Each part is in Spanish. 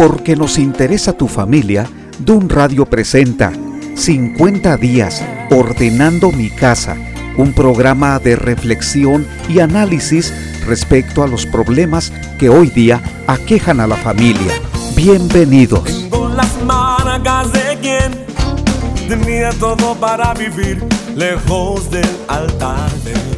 Porque nos interesa tu familia, Dun Radio presenta 50 días ordenando mi casa, un programa de reflexión y análisis respecto a los problemas que hoy día aquejan a la familia. Bienvenidos. Tengo las de quien tenía todo para vivir lejos del altar.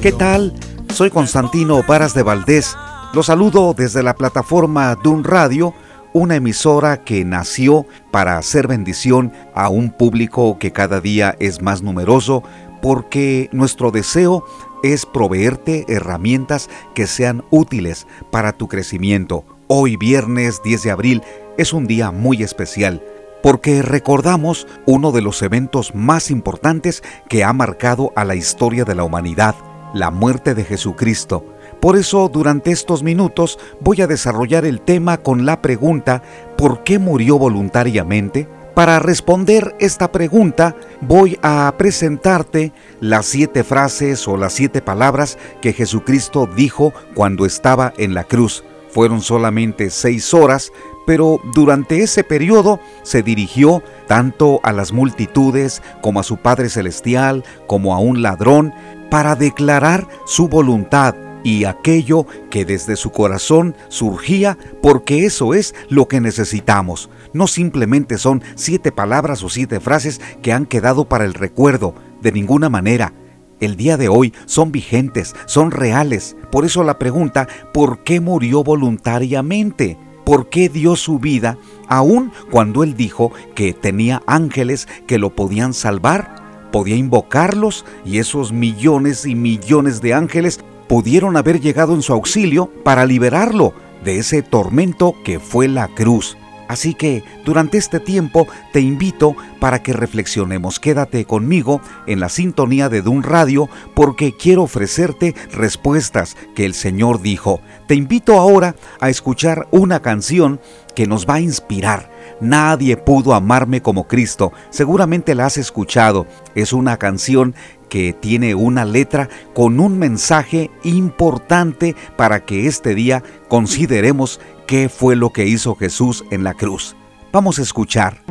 ¿Qué tal? Soy Constantino Paras de Valdés. Los saludo desde la plataforma Dun Radio, una emisora que nació para hacer bendición a un público que cada día es más numeroso, porque nuestro deseo es proveerte herramientas que sean útiles para tu crecimiento. Hoy viernes 10 de abril es un día muy especial porque recordamos uno de los eventos más importantes que ha marcado a la historia de la humanidad, la muerte de Jesucristo. Por eso durante estos minutos voy a desarrollar el tema con la pregunta ¿por qué murió voluntariamente? Para responder esta pregunta voy a presentarte las siete frases o las siete palabras que Jesucristo dijo cuando estaba en la cruz. Fueron solamente seis horas, pero durante ese periodo se dirigió tanto a las multitudes como a su Padre Celestial, como a un ladrón, para declarar su voluntad y aquello que desde su corazón surgía, porque eso es lo que necesitamos. No simplemente son siete palabras o siete frases que han quedado para el recuerdo, de ninguna manera. El día de hoy son vigentes, son reales. Por eso la pregunta, ¿por qué murió voluntariamente? Por qué dio su vida aun cuando él dijo que tenía ángeles que lo podían salvar, podía invocarlos y esos millones y millones de ángeles pudieron haber llegado en su auxilio para liberarlo de ese tormento que fue la cruz. Así que durante este tiempo te invito para que reflexionemos. Quédate conmigo en la sintonía de Dun Radio porque quiero ofrecerte respuestas que el Señor dijo. Te invito ahora a escuchar una canción que nos va a inspirar. Nadie pudo amarme como Cristo. Seguramente la has escuchado. Es una canción que tiene una letra con un mensaje importante para que este día consideremos qué fue lo que hizo Jesús en la cruz. Vamos a escuchar.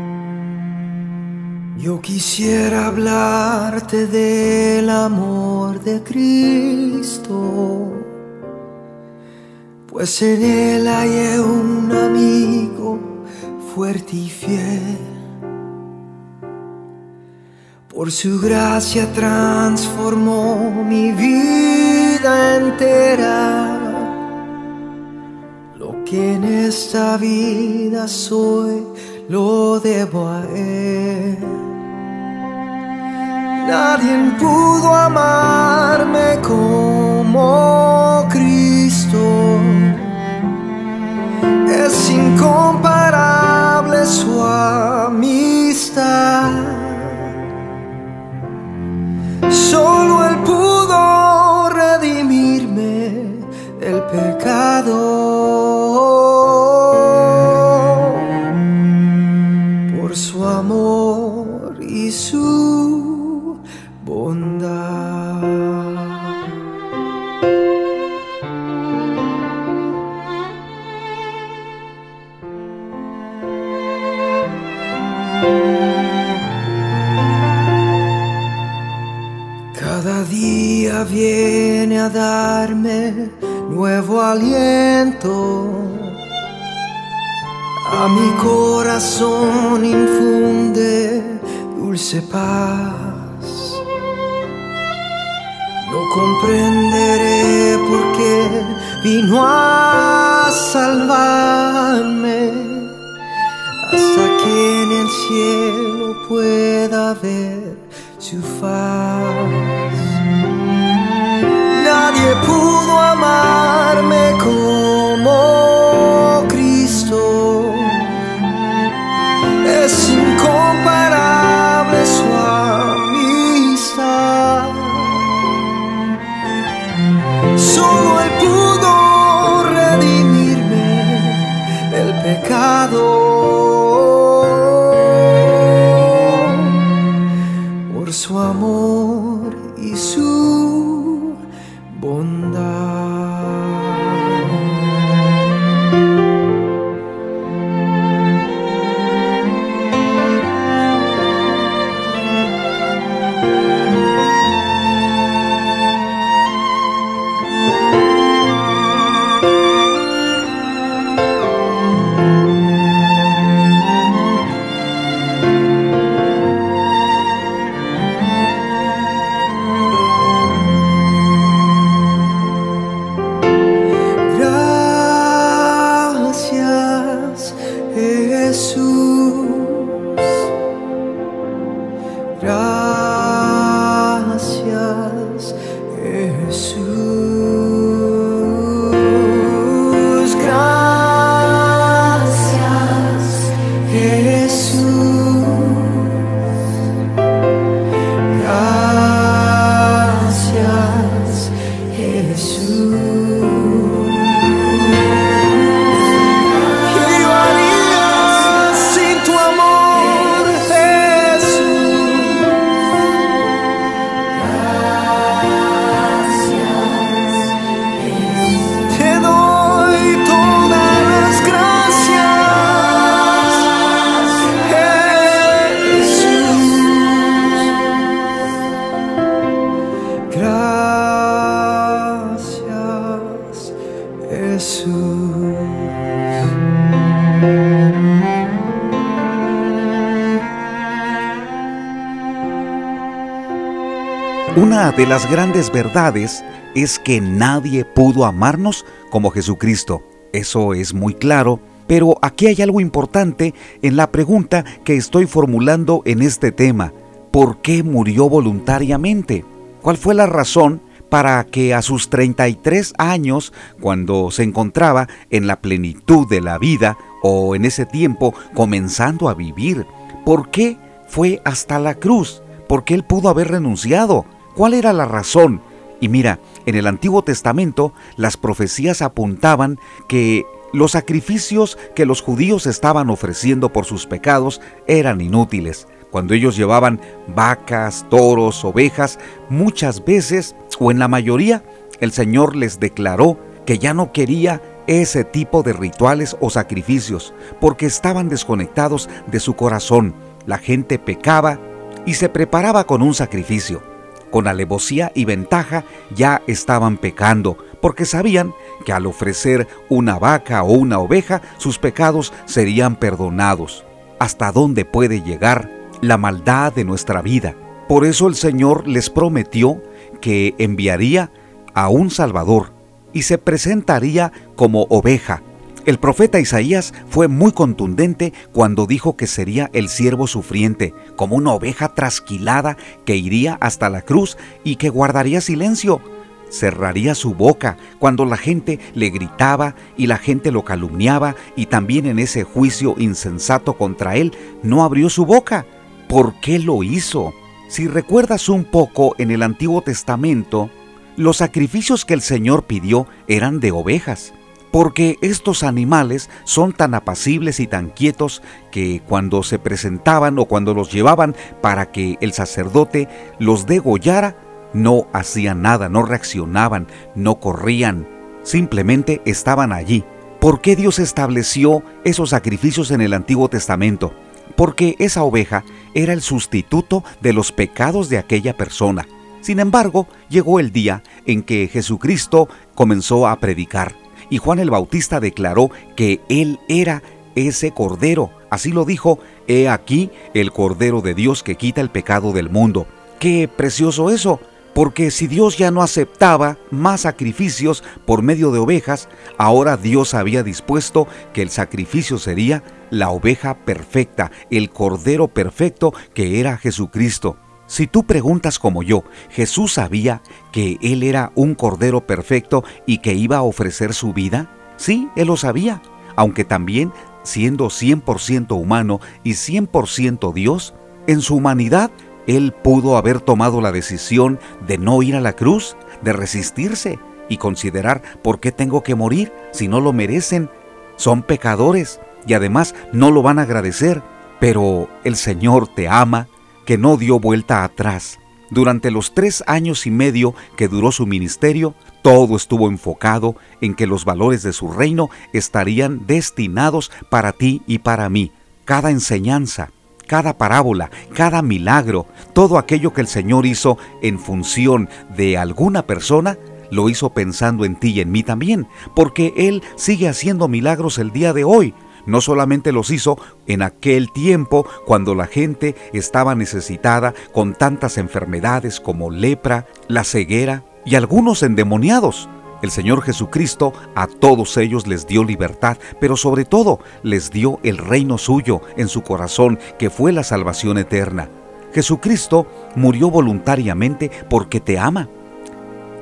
Yo quisiera hablarte del amor de Cristo, pues en él hay un amigo fuerte y fiel. Por su gracia transformó mi vida entera que en esta vida soy, lo debo a Él. Nadie pudo amarme como Cristo. Es incomparable su amistad. Solo Él pudo redimirme del pecado. Viene a darme nuevo aliento. A mi corazón infunde dulce paz. No comprenderé por qué vino a salvarme hasta que en el cielo pueda ver su fast. nadie pudo amarme como Su amor y su bondad. De las grandes verdades es que nadie pudo amarnos como Jesucristo. Eso es muy claro, pero aquí hay algo importante en la pregunta que estoy formulando en este tema. ¿Por qué murió voluntariamente? ¿Cuál fue la razón para que a sus 33 años, cuando se encontraba en la plenitud de la vida o en ese tiempo comenzando a vivir, ¿por qué fue hasta la cruz? ¿Por qué él pudo haber renunciado? ¿Cuál era la razón? Y mira, en el Antiguo Testamento las profecías apuntaban que los sacrificios que los judíos estaban ofreciendo por sus pecados eran inútiles. Cuando ellos llevaban vacas, toros, ovejas, muchas veces, o en la mayoría, el Señor les declaró que ya no quería ese tipo de rituales o sacrificios, porque estaban desconectados de su corazón. La gente pecaba y se preparaba con un sacrificio con alevosía y ventaja ya estaban pecando, porque sabían que al ofrecer una vaca o una oveja sus pecados serían perdonados. ¿Hasta dónde puede llegar la maldad de nuestra vida? Por eso el Señor les prometió que enviaría a un Salvador y se presentaría como oveja el profeta Isaías fue muy contundente cuando dijo que sería el siervo sufriente, como una oveja trasquilada que iría hasta la cruz y que guardaría silencio. Cerraría su boca cuando la gente le gritaba y la gente lo calumniaba y también en ese juicio insensato contra él no abrió su boca. ¿Por qué lo hizo? Si recuerdas un poco en el Antiguo Testamento, los sacrificios que el Señor pidió eran de ovejas porque estos animales son tan apacibles y tan quietos que cuando se presentaban o cuando los llevaban para que el sacerdote los degollara, no hacían nada, no reaccionaban, no corrían, simplemente estaban allí. ¿Por qué Dios estableció esos sacrificios en el Antiguo Testamento? Porque esa oveja era el sustituto de los pecados de aquella persona. Sin embargo, llegó el día en que Jesucristo comenzó a predicar y Juan el Bautista declaró que él era ese cordero. Así lo dijo, he aquí el cordero de Dios que quita el pecado del mundo. Qué precioso eso, porque si Dios ya no aceptaba más sacrificios por medio de ovejas, ahora Dios había dispuesto que el sacrificio sería la oveja perfecta, el cordero perfecto que era Jesucristo. Si tú preguntas como yo, ¿Jesús sabía que Él era un Cordero perfecto y que iba a ofrecer su vida? Sí, Él lo sabía, aunque también, siendo 100% humano y 100% Dios, en su humanidad, Él pudo haber tomado la decisión de no ir a la cruz, de resistirse y considerar por qué tengo que morir si no lo merecen. Son pecadores y además no lo van a agradecer, pero el Señor te ama que no dio vuelta atrás. Durante los tres años y medio que duró su ministerio, todo estuvo enfocado en que los valores de su reino estarían destinados para ti y para mí. Cada enseñanza, cada parábola, cada milagro, todo aquello que el Señor hizo en función de alguna persona, lo hizo pensando en ti y en mí también, porque Él sigue haciendo milagros el día de hoy. No solamente los hizo en aquel tiempo cuando la gente estaba necesitada con tantas enfermedades como lepra, la ceguera y algunos endemoniados. El Señor Jesucristo a todos ellos les dio libertad, pero sobre todo les dio el reino suyo en su corazón, que fue la salvación eterna. Jesucristo murió voluntariamente porque te ama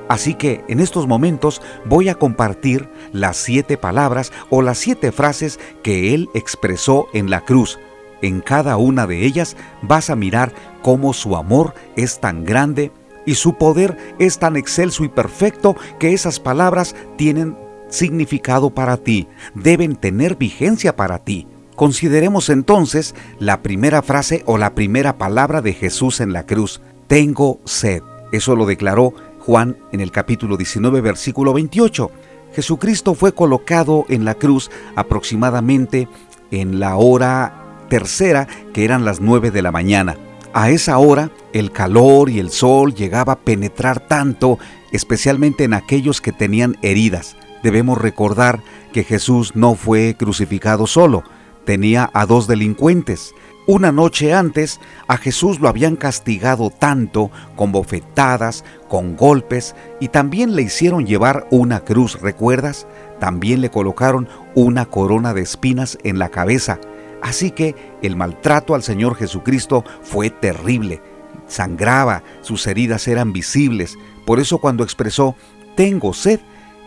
Así que en estos momentos voy a compartir las siete palabras o las siete frases que Él expresó en la cruz. En cada una de ellas vas a mirar cómo su amor es tan grande y su poder es tan excelso y perfecto que esas palabras tienen significado para ti, deben tener vigencia para ti. Consideremos entonces la primera frase o la primera palabra de Jesús en la cruz. Tengo sed. Eso lo declaró Juan en el capítulo 19, versículo 28. Jesucristo fue colocado en la cruz aproximadamente en la hora tercera, que eran las nueve de la mañana. A esa hora, el calor y el sol llegaba a penetrar tanto, especialmente en aquellos que tenían heridas. Debemos recordar que Jesús no fue crucificado solo, tenía a dos delincuentes. Una noche antes a Jesús lo habían castigado tanto con bofetadas, con golpes y también le hicieron llevar una cruz, ¿recuerdas? También le colocaron una corona de espinas en la cabeza. Así que el maltrato al Señor Jesucristo fue terrible. Sangraba, sus heridas eran visibles. Por eso cuando expresó, tengo sed,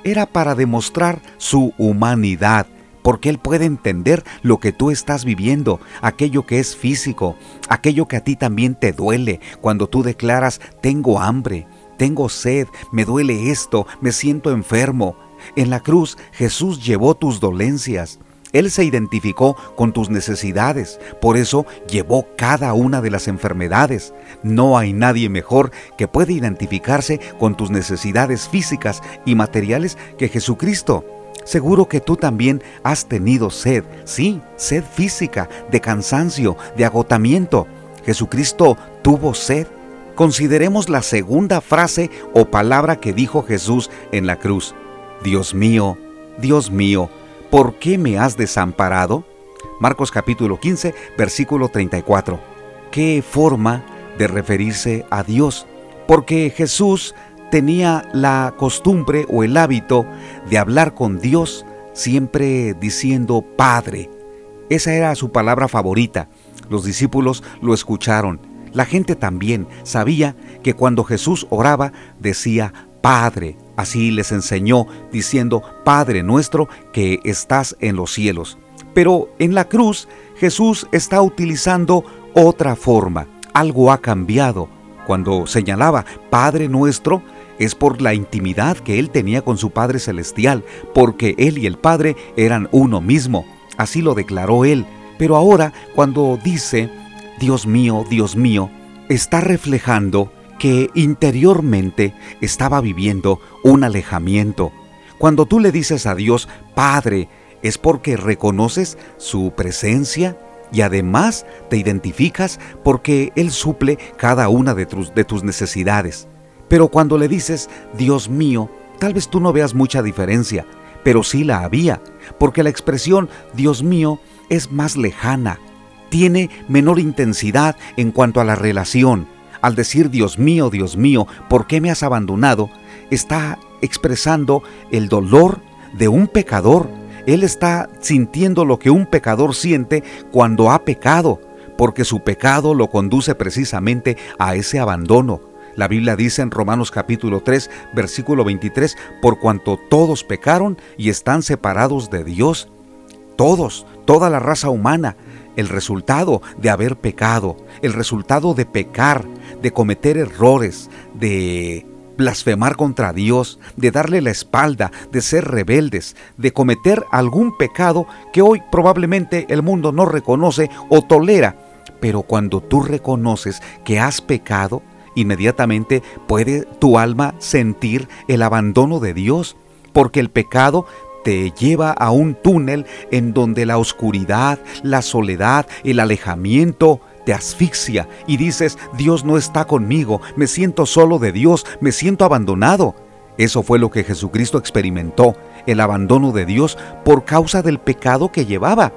era para demostrar su humanidad, porque Él puede entender lo que tú estás viviendo, aquello que es físico, aquello que a ti también te duele, cuando tú declaras, tengo hambre, tengo sed, me duele esto, me siento enfermo. En la cruz Jesús llevó tus dolencias. Él se identificó con tus necesidades, por eso llevó cada una de las enfermedades. No hay nadie mejor que pueda identificarse con tus necesidades físicas y materiales que Jesucristo. Seguro que tú también has tenido sed, sí, sed física, de cansancio, de agotamiento. Jesucristo tuvo sed. Consideremos la segunda frase o palabra que dijo Jesús en la cruz. Dios mío, Dios mío, ¿por qué me has desamparado? Marcos capítulo 15, versículo 34. ¿Qué forma de referirse a Dios? Porque Jesús tenía la costumbre o el hábito de hablar con Dios siempre diciendo Padre. Esa era su palabra favorita. Los discípulos lo escucharon. La gente también sabía que cuando Jesús oraba decía Padre. Así les enseñó diciendo Padre nuestro que estás en los cielos. Pero en la cruz Jesús está utilizando otra forma. Algo ha cambiado. Cuando señalaba Padre nuestro, es por la intimidad que él tenía con su Padre Celestial, porque él y el Padre eran uno mismo. Así lo declaró él. Pero ahora, cuando dice, Dios mío, Dios mío, está reflejando que interiormente estaba viviendo un alejamiento. Cuando tú le dices a Dios, Padre, es porque reconoces su presencia y además te identificas porque Él suple cada una de tus, de tus necesidades. Pero cuando le dices, Dios mío, tal vez tú no veas mucha diferencia, pero sí la había, porque la expresión Dios mío es más lejana, tiene menor intensidad en cuanto a la relación. Al decir Dios mío, Dios mío, ¿por qué me has abandonado? Está expresando el dolor de un pecador. Él está sintiendo lo que un pecador siente cuando ha pecado, porque su pecado lo conduce precisamente a ese abandono. La Biblia dice en Romanos capítulo 3, versículo 23, por cuanto todos pecaron y están separados de Dios. Todos, toda la raza humana, el resultado de haber pecado, el resultado de pecar, de cometer errores, de blasfemar contra Dios, de darle la espalda, de ser rebeldes, de cometer algún pecado que hoy probablemente el mundo no reconoce o tolera. Pero cuando tú reconoces que has pecado, inmediatamente puede tu alma sentir el abandono de Dios, porque el pecado te lleva a un túnel en donde la oscuridad, la soledad, el alejamiento te asfixia y dices, Dios no está conmigo, me siento solo de Dios, me siento abandonado. Eso fue lo que Jesucristo experimentó, el abandono de Dios por causa del pecado que llevaba.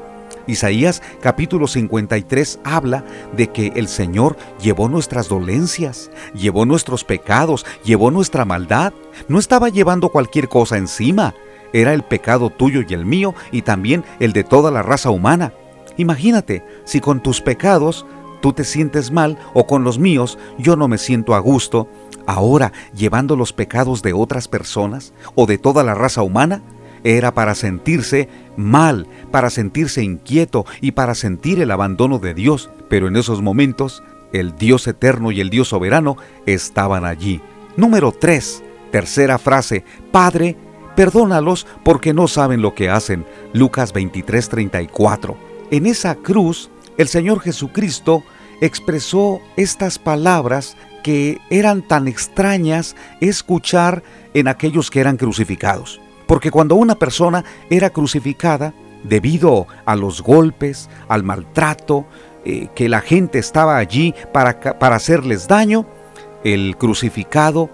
Isaías capítulo 53 habla de que el Señor llevó nuestras dolencias, llevó nuestros pecados, llevó nuestra maldad. No estaba llevando cualquier cosa encima. Era el pecado tuyo y el mío y también el de toda la raza humana. Imagínate si con tus pecados tú te sientes mal o con los míos yo no me siento a gusto. Ahora, llevando los pecados de otras personas o de toda la raza humana, era para sentirse mal, para sentirse inquieto y para sentir el abandono de Dios. Pero en esos momentos, el Dios eterno y el Dios soberano estaban allí. Número 3. Tercera frase. Padre, perdónalos porque no saben lo que hacen. Lucas 23:34. En esa cruz, el Señor Jesucristo expresó estas palabras que eran tan extrañas escuchar en aquellos que eran crucificados. Porque cuando una persona era crucificada, debido a los golpes, al maltrato, eh, que la gente estaba allí para, para hacerles daño, el crucificado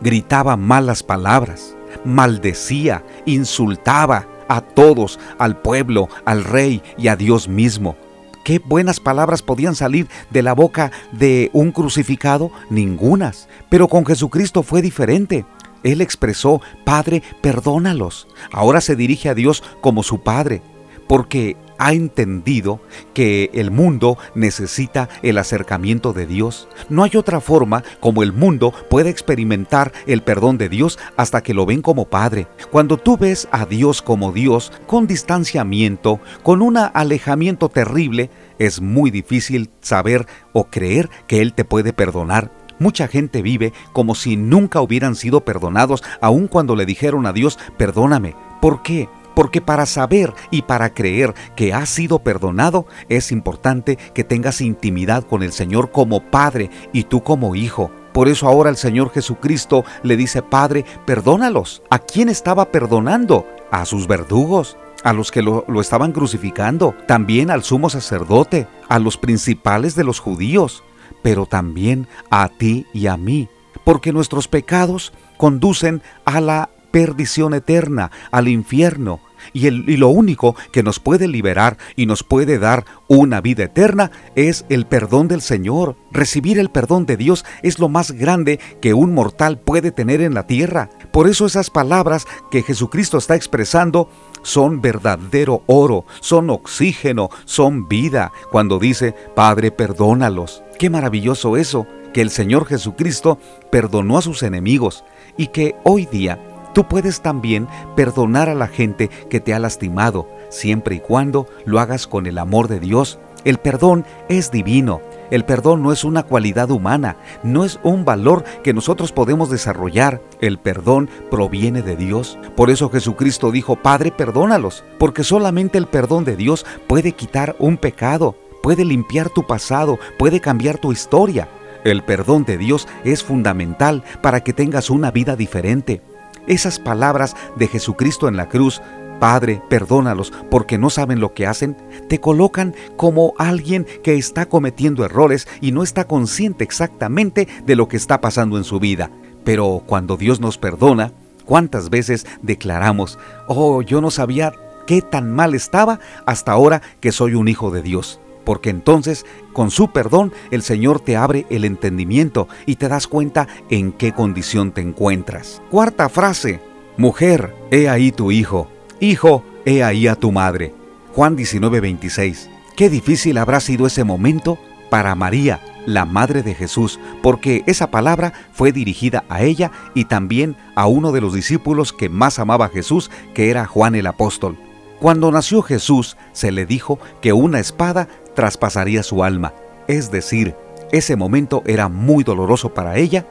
gritaba malas palabras, maldecía, insultaba a todos, al pueblo, al rey y a Dios mismo. ¿Qué buenas palabras podían salir de la boca de un crucificado? Ningunas. Pero con Jesucristo fue diferente. Él expresó, Padre, perdónalos. Ahora se dirige a Dios como su Padre, porque ha entendido que el mundo necesita el acercamiento de Dios. No hay otra forma como el mundo puede experimentar el perdón de Dios hasta que lo ven como Padre. Cuando tú ves a Dios como Dios, con distanciamiento, con un alejamiento terrible, es muy difícil saber o creer que Él te puede perdonar. Mucha gente vive como si nunca hubieran sido perdonados, aun cuando le dijeron a Dios, perdóname. ¿Por qué? Porque para saber y para creer que has sido perdonado, es importante que tengas intimidad con el Señor como Padre y tú como Hijo. Por eso ahora el Señor Jesucristo le dice, Padre, perdónalos. ¿A quién estaba perdonando? A sus verdugos, a los que lo, lo, estaban crucificando, también al sumo sacerdote, a los principales de los judíos, pero también a ti y a mí, porque nuestros pecados conducen a la perdición eterna, al infierno. Y, el, y, lo único que nos puede liberar y nos puede dar una vida eterna es el perdón del Señor. Recibir el perdón de Dios es lo más grande que un mortal puede tener en la tierra. Por eso esas palabras que Jesucristo está expresando son verdadero oro, son oxígeno, son vida. Cuando dice, Padre, perdónalos. Qué maravilloso eso, que el Señor Jesucristo perdonó a sus enemigos y que hoy día Tú puedes también perdonar a la gente que te ha lastimado, siempre y cuando lo hagas con el amor de Dios. El perdón es divino. El perdón no es una cualidad humana, no es un valor que nosotros podemos desarrollar. El perdón proviene de Dios. Por eso Jesucristo dijo, Padre, perdónalos, porque solamente el perdón de Dios puede quitar un pecado, puede limpiar tu pasado, puede cambiar tu historia. El perdón de Dios es fundamental para que tengas una vida diferente. Esas palabras de Jesucristo en la cruz, Padre, perdónalos porque no saben lo que hacen, te colocan como alguien que está cometiendo errores y no está consciente exactamente de lo que está pasando en su vida. Pero cuando Dios nos perdona, ¿cuántas veces declaramos, oh, yo no sabía qué tan mal estaba hasta ahora que soy un hijo de Dios? Porque entonces con su perdón el Señor te abre el entendimiento y te das cuenta en qué condición te encuentras. Cuarta frase, mujer, he ahí tu hijo, hijo, he ahí a tu madre. Juan 19:26. Qué difícil habrá sido ese momento para María, la madre de Jesús, porque esa palabra fue dirigida a ella y también a uno de los discípulos que más amaba a Jesús, que era Juan el apóstol. Cuando nació Jesús, se le dijo que una espada traspasaría su alma, es decir, ese momento era muy doloroso para ella,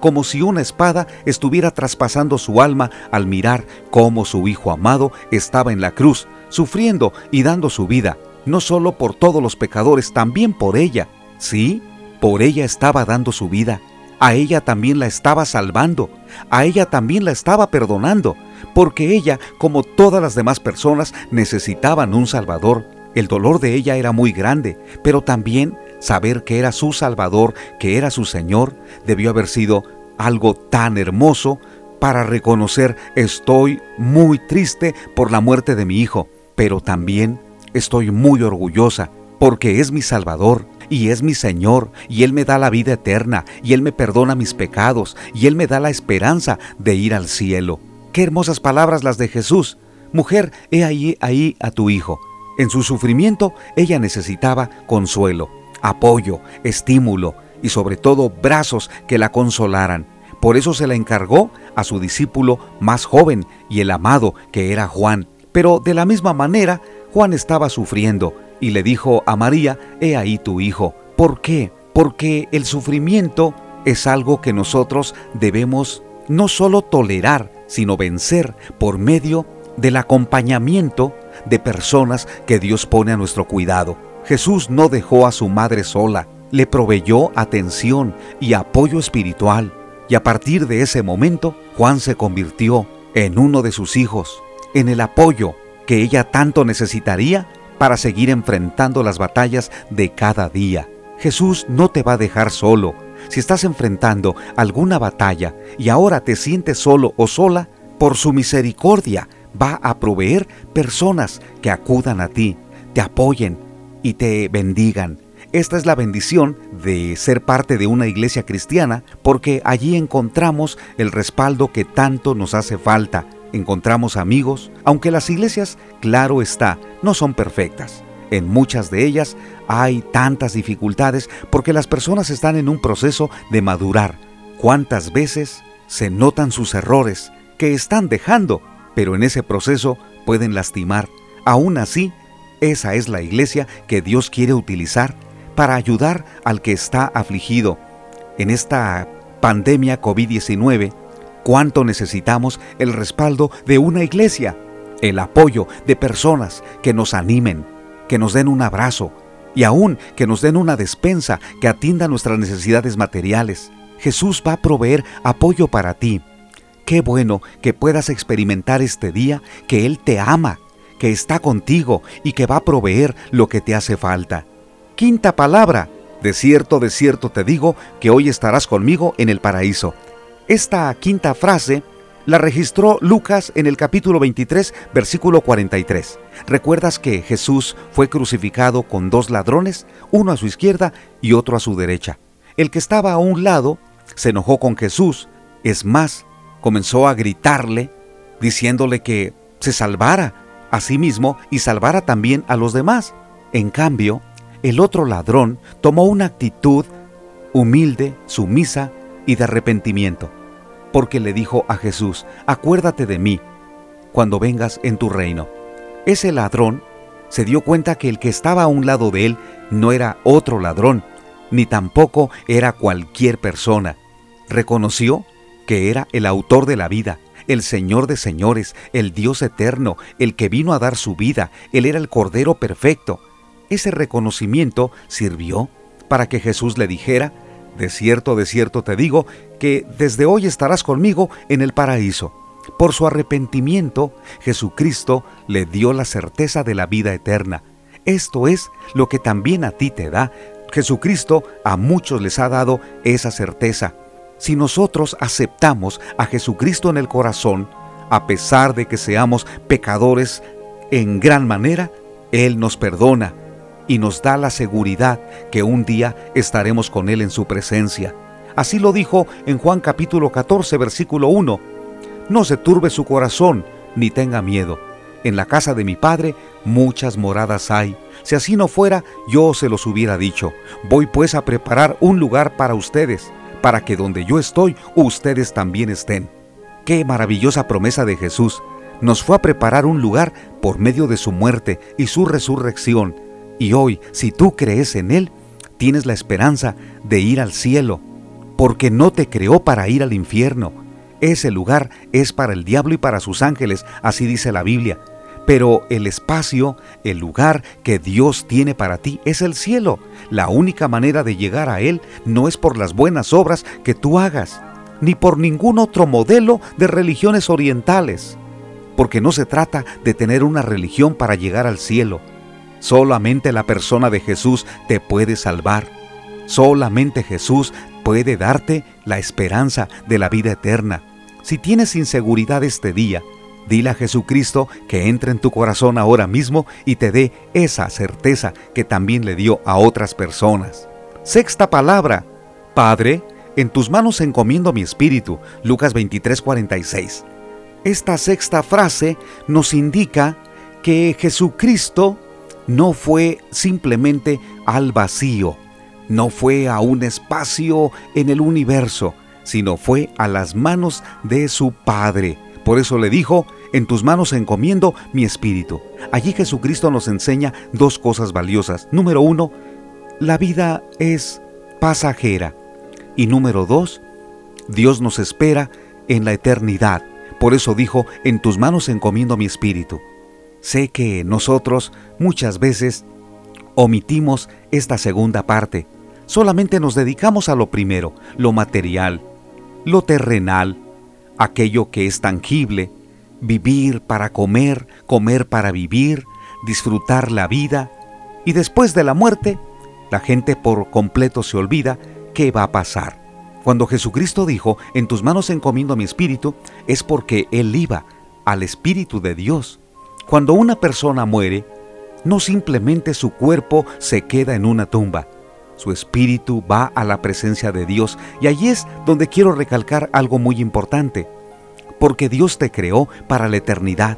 como si una espada estuviera traspasando su alma al mirar cómo su hijo amado estaba en la cruz, sufriendo y dando su vida, no solo por todos los pecadores, también por ella. Sí, por ella estaba dando su vida. A ella también la estaba salvando, a ella también la estaba perdonando, porque ella, como todas las demás personas, necesitaban un Salvador. El dolor de ella era muy grande, pero también saber que era su Salvador, que era su Señor, debió haber sido algo tan hermoso para reconocer estoy muy triste por la muerte de mi hijo, pero también estoy muy orgullosa porque es mi Salvador y es mi Señor, y Él me da la vida eterna, y Él me perdona mis pecados, y Él me da la esperanza de ir al cielo. Qué hermosas palabras las de Jesús. Mujer, he ahí, ahí a tu hijo. En su sufrimiento ella necesitaba consuelo, apoyo, estímulo y sobre todo brazos que la consolaran. Por eso se la encargó a su discípulo más joven y el amado que era Juan. Pero de la misma manera, Juan estaba sufriendo y le dijo a María, He ahí tu hijo. ¿Por qué? Porque el sufrimiento es algo que nosotros debemos no solo tolerar, sino vencer por medio del acompañamiento de personas que Dios pone a nuestro cuidado. Jesús no dejó a su madre sola, le proveyó atención y apoyo espiritual, y a partir de ese momento Juan se convirtió en uno de sus hijos, en el apoyo que ella tanto necesitaría para seguir enfrentando las batallas de cada día. Jesús no te va a dejar solo. Si estás enfrentando alguna batalla y ahora te sientes solo o sola, por su misericordia, va a proveer personas que acudan a ti, te apoyen y te bendigan. Esta es la bendición de ser parte de una iglesia cristiana porque allí encontramos el respaldo que tanto nos hace falta. Encontramos amigos, aunque las iglesias, claro está, no son perfectas. En muchas de ellas hay tantas dificultades porque las personas están en un proceso de madurar. ¿Cuántas veces se notan sus errores que están dejando, pero en ese proceso pueden lastimar? Aún así, esa es la iglesia que Dios quiere utilizar para ayudar al que está afligido. En esta pandemia COVID-19, cuánto necesitamos el respaldo de una iglesia, el apoyo de personas que nos animen, que nos den un abrazo y aún que nos den una despensa que atienda nuestras necesidades materiales. Jesús va a proveer apoyo para ti. Qué bueno que puedas experimentar este día que Él te ama, que está contigo y que va a proveer lo que te hace falta. Quinta palabra. De cierto, de cierto te digo que hoy estarás conmigo en el paraíso. Esta quinta frase la registró Lucas en el capítulo 23, versículo 43. ¿Recuerdas que Jesús fue crucificado con dos ladrones, uno a su izquierda y otro a su derecha? El que estaba a un lado se enojó con Jesús, es más, comenzó a gritarle, diciéndole que se salvara a sí mismo y salvara también a los demás. En cambio, el otro ladrón tomó una actitud humilde, sumisa y de arrepentimiento, porque le dijo a Jesús, acuérdate de mí cuando vengas en tu reino. Ese ladrón se dio cuenta que el que estaba a un lado de él no era otro ladrón, ni tampoco era cualquier persona. Reconoció que era el autor de la vida, el Señor de señores, el Dios eterno, el que vino a dar su vida, Él era el Cordero perfecto, ese reconocimiento sirvió para que Jesús le dijera, de cierto, de cierto te digo, que desde hoy estarás conmigo en el paraíso. Por su arrepentimiento, Jesucristo le dio la certeza de la vida eterna. Esto es lo que también a ti te da. Jesucristo a muchos les ha dado esa certeza. Si nosotros aceptamos a Jesucristo en el corazón, a pesar de que seamos pecadores en gran manera, Él nos perdona y nos da la seguridad que un día estaremos con Él en su presencia. Así lo dijo en Juan capítulo 14, versículo 1. No se turbe su corazón, ni tenga miedo. En la casa de mi Padre muchas moradas hay. Si así no fuera, yo se los hubiera dicho. Voy pues a preparar un lugar para ustedes, para que donde yo estoy, ustedes también estén. Qué maravillosa promesa de Jesús. Nos fue a preparar un lugar por medio de su muerte y su resurrección y hoy, si tú crees en Él, tienes la esperanza de ir al cielo, porque no te creó para ir al infierno. Ese lugar es para el diablo y para sus ángeles, así dice la Biblia. Pero el espacio, el lugar que Dios tiene para ti es el cielo. La única manera de llegar a Él no es por las buenas obras que tú hagas, ni por ningún otro modelo de religiones orientales. Porque no se trata de tener una religión para llegar al cielo, Solamente la persona de Jesús te puede salvar. Solamente Jesús puede darte la esperanza de la vida eterna. Si tienes inseguridad este día, dile a Jesucristo que entre en tu corazón ahora mismo y te dé esa certeza que también le dio a otras personas. Sexta palabra. Padre, en tus manos encomiendo mi espíritu. Lucas 23:46. Esta sexta frase nos indica que Jesucristo no fue simplemente al vacío, no fue a un espacio en el universo, sino fue a las manos de su Padre. Por eso le dijo, en tus manos encomiendo mi espíritu. Allí Jesucristo nos enseña dos cosas valiosas. Número uno, la vida es pasajera. Y número dos, Dios nos espera en la eternidad. Por eso dijo, en tus manos encomiendo mi espíritu. Sé que nosotros muchas veces omitimos esta segunda parte. Solamente nos dedicamos a lo primero, lo material, lo terrenal, aquello que es tangible, vivir para comer, comer para vivir, disfrutar la vida. Y después de la muerte, la gente por completo se olvida qué va a pasar. Cuando Jesucristo dijo, en tus manos encomiendo mi espíritu, es porque Él iba al Espíritu de Dios. Cuando una persona muere, no simplemente su cuerpo se queda en una tumba, su espíritu va a la presencia de Dios y allí es donde quiero recalcar algo muy importante, porque Dios te creó para la eternidad,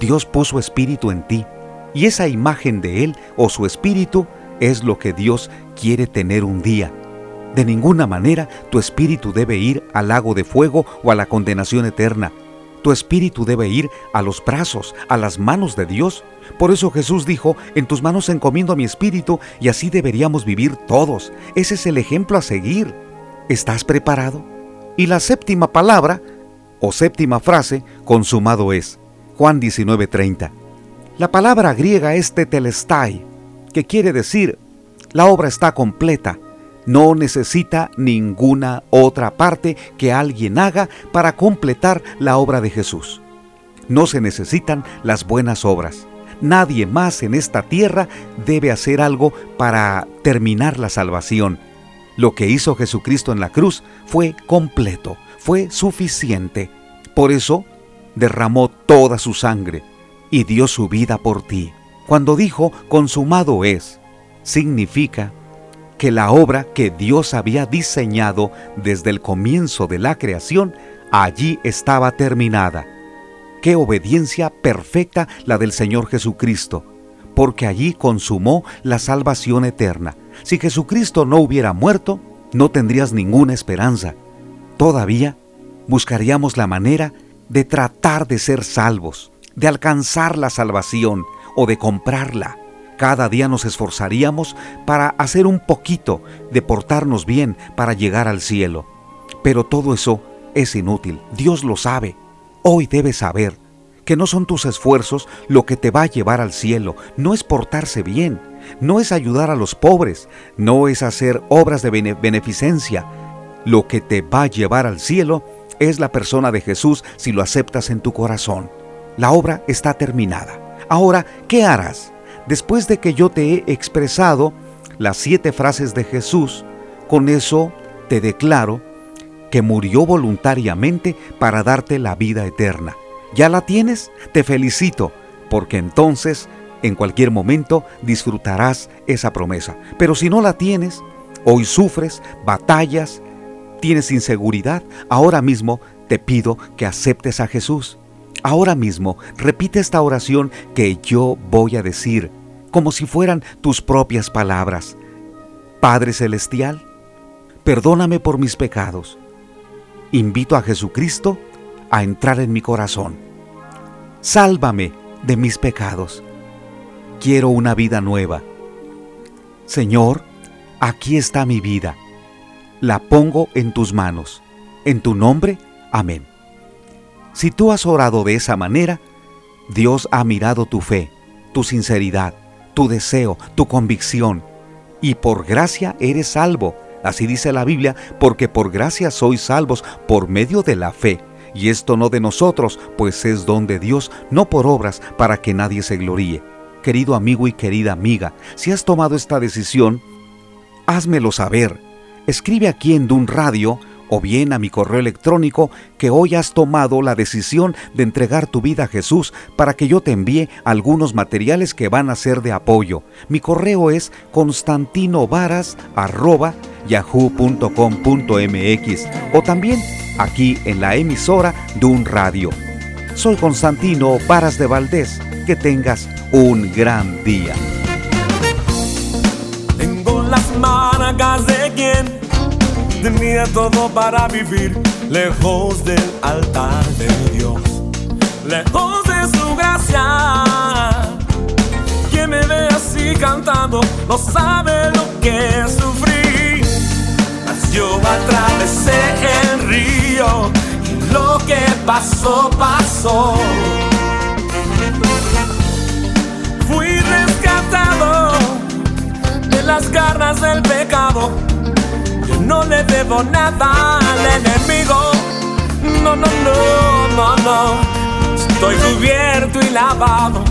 Dios puso espíritu en ti y esa imagen de Él o su espíritu es lo que Dios quiere tener un día. De ninguna manera tu espíritu debe ir al lago de fuego o a la condenación eterna. Tu espíritu debe ir a los brazos, a las manos de Dios. Por eso Jesús dijo, en tus manos encomiendo mi espíritu y así deberíamos vivir todos. Ese es el ejemplo a seguir. ¿Estás preparado? Y la séptima palabra, o séptima frase, consumado es. Juan 19:30. La palabra griega es tetelestai, que quiere decir, la obra está completa, no necesita ninguna otra parte que alguien haga para completar la obra de Jesús. No se necesitan las buenas obras. Nadie más en esta tierra debe hacer algo para terminar la salvación. Lo que hizo Jesucristo en la cruz fue completo, fue suficiente. Por eso derramó toda su sangre y dio su vida por ti. Cuando dijo consumado es, significa que la obra que Dios había diseñado desde el comienzo de la creación allí estaba terminada. Qué obediencia perfecta la del Señor Jesucristo, porque allí consumó la salvación eterna. Si Jesucristo no hubiera muerto, no tendrías ninguna esperanza. Todavía buscaríamos la manera de tratar de ser salvos, de alcanzar la salvación o de comprarla. Cada día nos esforzaríamos para hacer un poquito, de portarnos bien para llegar al cielo. Pero todo eso es inútil, Dios lo sabe. Hoy debes saber que no son tus esfuerzos lo que te va a llevar al cielo, no es portarse bien, no es ayudar a los pobres, no es hacer obras de beneficencia. Lo que te va a llevar al cielo es la persona de Jesús si lo aceptas en tu corazón. La obra está terminada. Ahora, ¿qué harás? Después de que yo te he expresado las siete frases de Jesús, con eso te declaro que murió voluntariamente para darte la vida eterna. ¿Ya la tienes? Te felicito, porque entonces en cualquier momento disfrutarás esa promesa. Pero si no la tienes, hoy sufres, batallas, tienes inseguridad, ahora mismo te pido que aceptes a Jesús. Ahora mismo repite esta oración que yo voy a decir, como si fueran tus propias palabras. Padre Celestial, perdóname por mis pecados. Invito a Jesucristo a entrar en mi corazón. Sálvame de mis pecados. Quiero una vida nueva. Señor, aquí está mi vida. La pongo en tus manos. En tu nombre, amén. Si tú has orado de esa manera, Dios ha mirado tu fe, tu sinceridad, tu deseo, tu convicción, y por gracia eres salvo. Así dice la Biblia, porque por gracia sois salvos por medio de la fe. Y esto no de nosotros, pues es don de Dios, no por obras, para que nadie se gloríe. Querido amigo y querida amiga, si has tomado esta decisión, házmelo saber. Escribe aquí en Dun Radio o bien a mi correo electrónico que hoy has tomado la decisión de entregar tu vida a Jesús para que yo te envíe algunos materiales que van a ser de apoyo. Mi correo es constantinovaras.yahoo.com.mx o también aquí en la emisora de un radio. Soy Constantino Varas de Valdés. Que tengas un gran día. Tenía todo para vivir lejos del altar de Dios, lejos de su gracia. Quien me ve así cantando no sabe lo que sufrí. Mas yo atravesé el río y lo que pasó, pasó. Fui rescatado de las garras del pecado no le debo nada al enemigo. No, no, no, no, no. Estoy cubierto y lavado